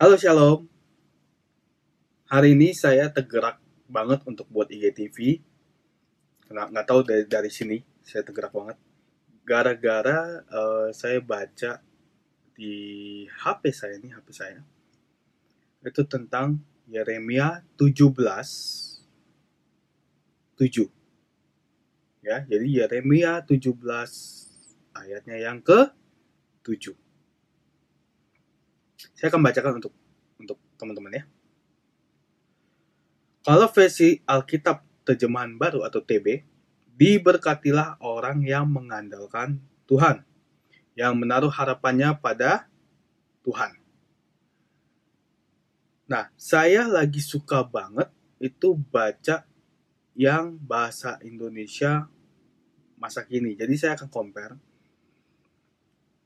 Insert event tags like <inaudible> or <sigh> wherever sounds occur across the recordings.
Halo Shalom. Hari ini saya tergerak banget untuk buat IGTV. Nggak, nggak tahu dari, dari sini saya tergerak banget. Gara-gara eh, saya baca di HP saya nih, HP saya. Itu tentang Yeremia 17 7. Ya, jadi Yeremia 17 ayatnya yang ke 7. Saya akan bacakan untuk untuk teman-teman ya. Kalau versi Alkitab terjemahan baru atau TB, diberkatilah orang yang mengandalkan Tuhan, yang menaruh harapannya pada Tuhan. Nah, saya lagi suka banget itu baca yang bahasa Indonesia masa kini. Jadi saya akan compare.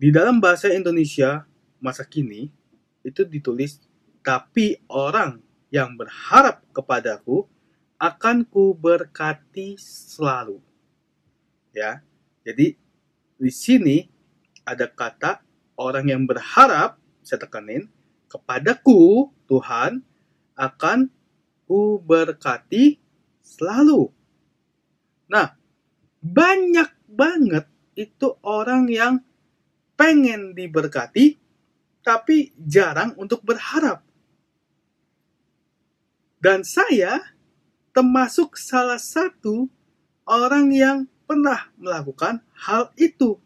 Di dalam bahasa Indonesia masa kini itu ditulis tapi orang yang berharap kepadaku akan ku berkati selalu. Ya. Jadi di sini ada kata orang yang berharap saya tekanin kepadaku Tuhan akan ku berkati selalu. Nah, banyak banget itu orang yang pengen diberkati tapi jarang untuk berharap. Dan saya termasuk salah satu orang yang pernah melakukan hal itu.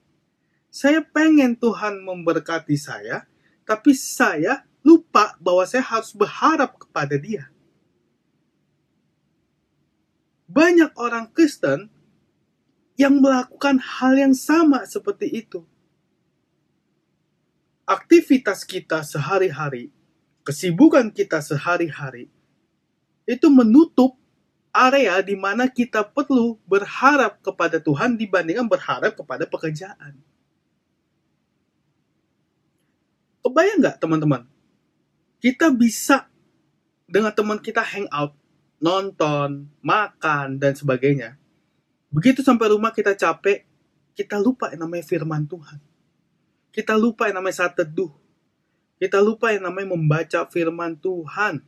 Saya pengen Tuhan memberkati saya, tapi saya lupa bahwa saya harus berharap kepada Dia. Banyak orang Kristen yang melakukan hal yang sama seperti itu. Aktivitas kita sehari-hari, kesibukan kita sehari-hari, itu menutup area di mana kita perlu berharap kepada Tuhan dibandingkan berharap kepada pekerjaan. Kebayang nggak teman-teman? Kita bisa dengan teman kita hangout, nonton, makan, dan sebagainya. Begitu sampai rumah kita capek, kita lupa yang namanya firman Tuhan. Kita lupa yang namanya saat teduh. Kita lupa yang namanya membaca firman Tuhan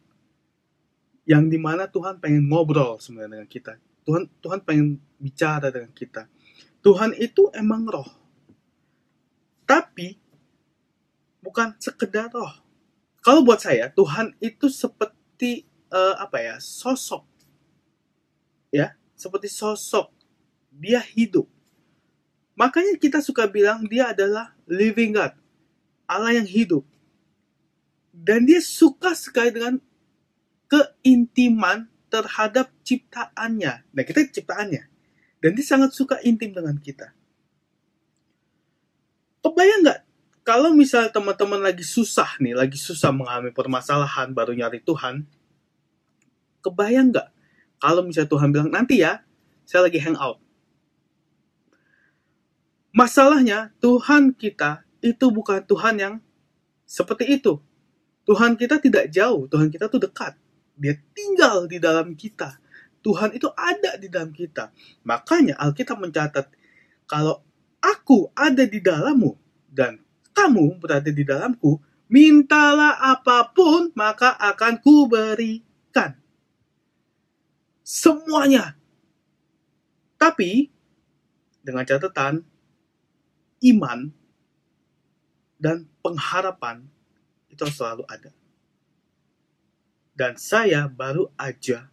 yang di mana Tuhan pengen ngobrol sebenarnya dengan kita. Tuhan Tuhan pengen bicara dengan kita. Tuhan itu emang roh. Tapi bukan sekedar roh. Kalau buat saya Tuhan itu seperti uh, apa ya? sosok. Ya, seperti sosok. Dia hidup. Makanya kita suka bilang dia adalah living God. Allah yang hidup. Dan dia suka sekali dengan keintiman terhadap ciptaannya. Nah, kita ciptaannya. Dan dia sangat suka intim dengan kita. Kebayang nggak kalau misal teman-teman lagi susah nih, lagi susah mengalami permasalahan, baru nyari Tuhan, kebayang nggak kalau misal Tuhan bilang, nanti ya, saya lagi hangout. Masalahnya, Tuhan kita itu bukan Tuhan yang seperti itu. Tuhan kita tidak jauh, Tuhan kita tuh dekat. Dia tinggal di dalam kita. Tuhan itu ada di dalam kita. Makanya Alkitab mencatat, kalau aku ada di dalammu dan kamu berada di dalamku, mintalah apa pun maka akan kuberikan. Semuanya. Tapi dengan catatan iman dan pengharapan itu selalu ada. Dan saya baru aja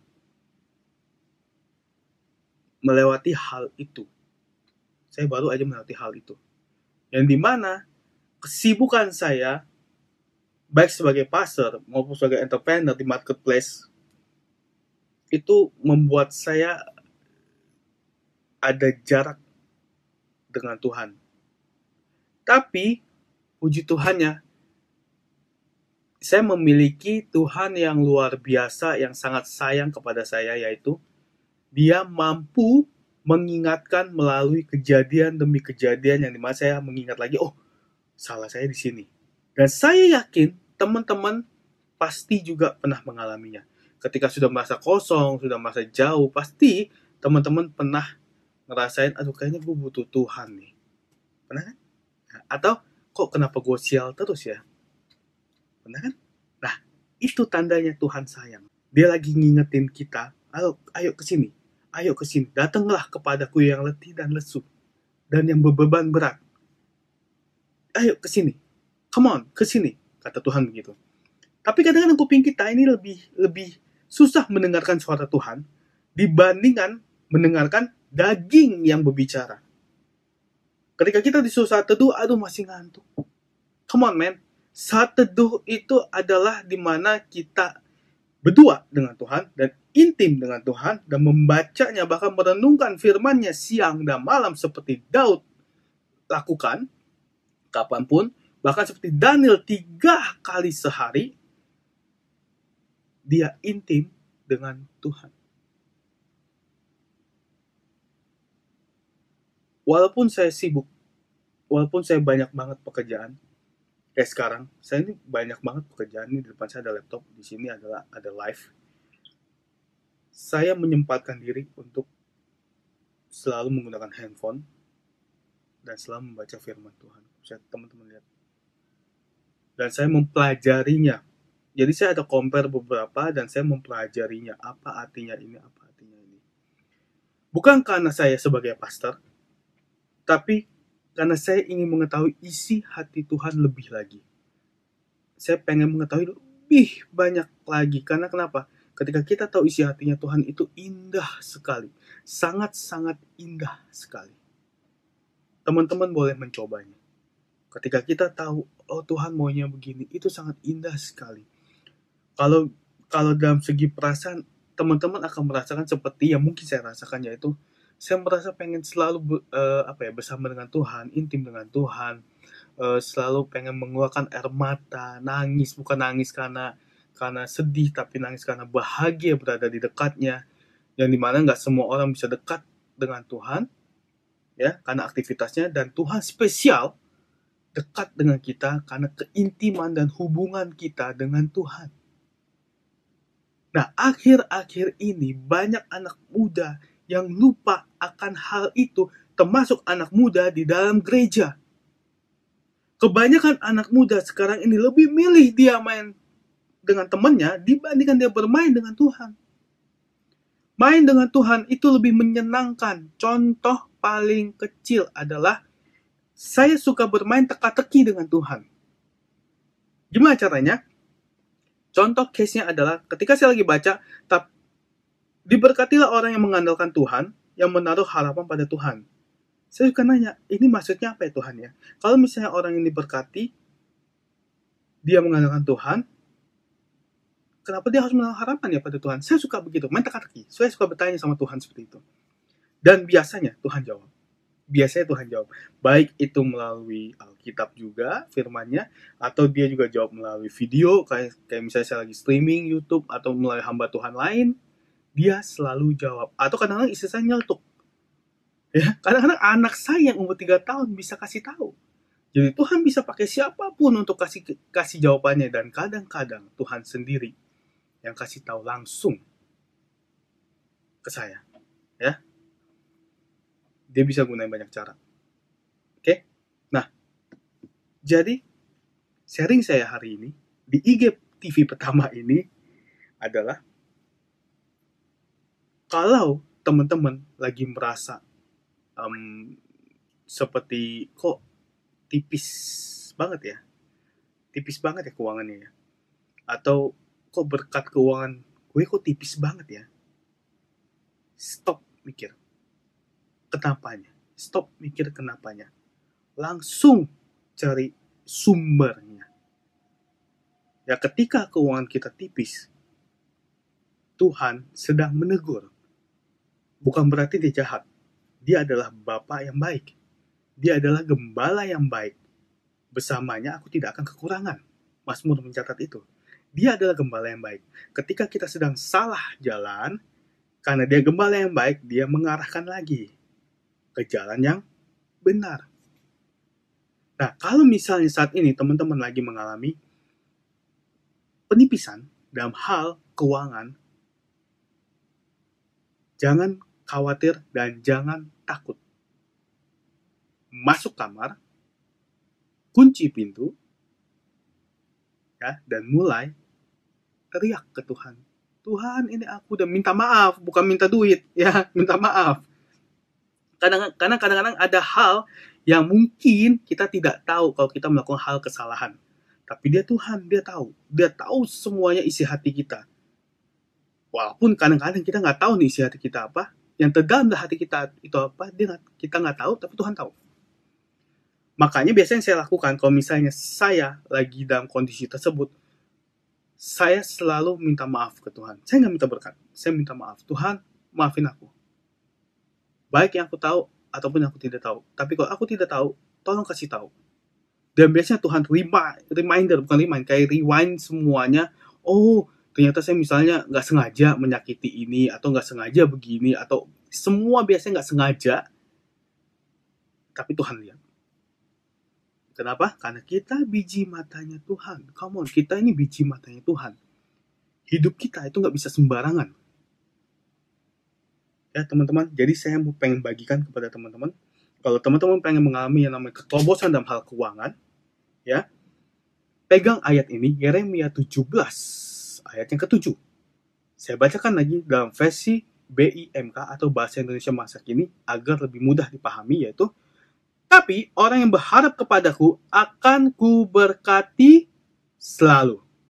melewati hal itu. Saya baru aja melewati hal itu. Yang di mana kesibukan saya, baik sebagai pastor maupun sebagai entrepreneur di marketplace, itu membuat saya ada jarak dengan Tuhan. Tapi, puji Tuhannya, saya memiliki Tuhan yang luar biasa yang sangat sayang kepada saya yaitu dia mampu mengingatkan melalui kejadian demi kejadian yang di mana saya mengingat lagi oh salah saya di sini. Dan saya yakin teman-teman pasti juga pernah mengalaminya. Ketika sudah merasa kosong sudah merasa jauh pasti teman-teman pernah ngerasain aduh kayaknya gue butuh Tuhan nih. Pernah kan atau kok kenapa gue sial terus ya Benar kan? Itu tandanya Tuhan sayang. Dia lagi ngingetin kita, ayo, ayo ke sini, ayo ke sini, datanglah kepadaku yang letih dan lesu, dan yang berbeban berat. Ayo ke sini, come on, ke sini, kata Tuhan begitu. Tapi kadang-kadang kuping kita ini lebih lebih susah mendengarkan suara Tuhan dibandingkan mendengarkan daging yang berbicara. Ketika kita disuruh saat teduh, aduh masih ngantuk. Come on man, saat teduh itu adalah di mana kita berdua dengan Tuhan dan intim dengan Tuhan dan membacanya bahkan merenungkan firmannya siang dan malam seperti Daud lakukan kapan pun bahkan seperti Daniel tiga kali sehari dia intim dengan Tuhan. Walaupun saya sibuk, walaupun saya banyak banget pekerjaan, kayak sekarang, saya ini banyak banget pekerjaan ini di depan saya ada laptop, di sini adalah ada live. Saya menyempatkan diri untuk selalu menggunakan handphone dan selalu membaca firman Tuhan. Saya teman-teman lihat. Dan saya mempelajarinya jadi saya ada compare beberapa dan saya mempelajarinya apa artinya ini apa artinya ini bukan karena saya sebagai pastor tapi karena saya ingin mengetahui isi hati Tuhan lebih lagi. Saya pengen mengetahui lebih banyak lagi. Karena kenapa? Ketika kita tahu isi hatinya Tuhan itu indah sekali. Sangat-sangat indah sekali. Teman-teman boleh mencobanya. Ketika kita tahu oh Tuhan maunya begini itu sangat indah sekali. Kalau kalau dalam segi perasaan teman-teman akan merasakan seperti yang mungkin saya rasakan yaitu saya merasa pengen selalu uh, apa ya bersama dengan Tuhan, intim dengan Tuhan, uh, selalu pengen mengeluarkan air mata, nangis bukan nangis karena karena sedih tapi nangis karena bahagia berada di dekatnya, yang di mana nggak semua orang bisa dekat dengan Tuhan, ya karena aktivitasnya. Dan Tuhan spesial dekat dengan kita karena keintiman dan hubungan kita dengan Tuhan. Nah, akhir-akhir ini banyak anak muda yang lupa akan hal itu, termasuk anak muda di dalam gereja. Kebanyakan anak muda sekarang ini lebih milih dia main dengan temannya dibandingkan dia bermain dengan Tuhan. Main dengan Tuhan itu lebih menyenangkan. Contoh paling kecil adalah saya suka bermain teka-teki dengan Tuhan. Gimana caranya? Contoh case-nya adalah ketika saya lagi baca, tap, diberkatilah orang yang mengandalkan Tuhan, yang menaruh harapan pada Tuhan. Saya suka nanya, ini maksudnya apa ya Tuhan ya? Kalau misalnya orang yang diberkati, dia mengandalkan Tuhan, kenapa dia harus menaruh harapan ya pada Tuhan? Saya suka begitu, main teka-teki. Saya suka bertanya sama Tuhan seperti itu. Dan biasanya Tuhan jawab. Biasanya Tuhan jawab. Baik itu melalui Alkitab juga firmannya atau dia juga jawab melalui video kayak kayak misalnya saya lagi streaming YouTube atau melalui hamba Tuhan lain dia selalu jawab. Atau kadang-kadang istri saya nyeletuk. Ya kadang-kadang anak saya yang umur 3 tahun bisa kasih tahu. Jadi Tuhan bisa pakai siapa pun untuk kasih kasih jawabannya. Dan kadang-kadang Tuhan sendiri yang kasih tahu langsung ke saya. Ya. Dia bisa gunain banyak cara. Oke? Nah jadi, sharing saya hari ini di IG TV pertama ini adalah kalau teman-teman lagi merasa um, seperti kok tipis banget ya, tipis banget ya keuangannya ya, atau kok berkat keuangan gue kok tipis banget ya, stop mikir. Kenapanya, stop mikir kenapanya, langsung cari sumbernya. Ya ketika keuangan kita tipis, Tuhan sedang menegur. Bukan berarti dia jahat. Dia adalah Bapak yang baik. Dia adalah gembala yang baik. Bersamanya aku tidak akan kekurangan. Mazmur mencatat itu. Dia adalah gembala yang baik. Ketika kita sedang salah jalan, karena dia gembala yang baik, dia mengarahkan lagi ke jalan yang benar. Nah, kalau misalnya saat ini teman-teman lagi mengalami penipisan dalam hal keuangan, jangan khawatir dan jangan takut. Masuk kamar, kunci pintu, ya, dan mulai teriak ke Tuhan. Tuhan ini aku dan minta maaf, bukan minta duit <laughs> ya, minta maaf. Kadang kadang-kadang ada hal yang mungkin kita tidak tahu kalau kita melakukan hal kesalahan. Tapi dia Tuhan, dia tahu. Dia tahu semuanya isi hati kita. Walaupun kadang-kadang kita nggak tahu nih isi hati kita apa, yang terdalam di hati kita itu apa, dia kita nggak tahu, tapi Tuhan tahu. Makanya biasanya saya lakukan kalau misalnya saya lagi dalam kondisi tersebut, saya selalu minta maaf ke Tuhan. Saya nggak minta berkat, saya minta maaf. Tuhan, maafin aku. Baik yang aku tahu ataupun yang aku tidak tahu. Tapi kalau aku tidak tahu, tolong kasih tahu. Dan biasanya Tuhan remind, reminder, bukan remind, kayak rewind semuanya. Oh, ternyata saya misalnya nggak sengaja menyakiti ini, atau nggak sengaja begini, atau semua biasanya nggak sengaja. Tapi Tuhan lihat. Kenapa? Karena kita biji matanya Tuhan. Come on, kita ini biji matanya Tuhan. Hidup kita itu nggak bisa sembarangan. Ya teman-teman, jadi saya mau pengen bagikan kepada teman-teman. Kalau teman-teman pengen mengalami yang namanya keterobosan dalam hal keuangan, ya, pegang ayat ini, Yeremia 17, ayat yang ketujuh. Saya bacakan lagi dalam versi BIMK atau Bahasa Indonesia masa kini agar lebih mudah dipahami, yaitu tapi orang yang berharap kepadaku akan ku berkati selalu.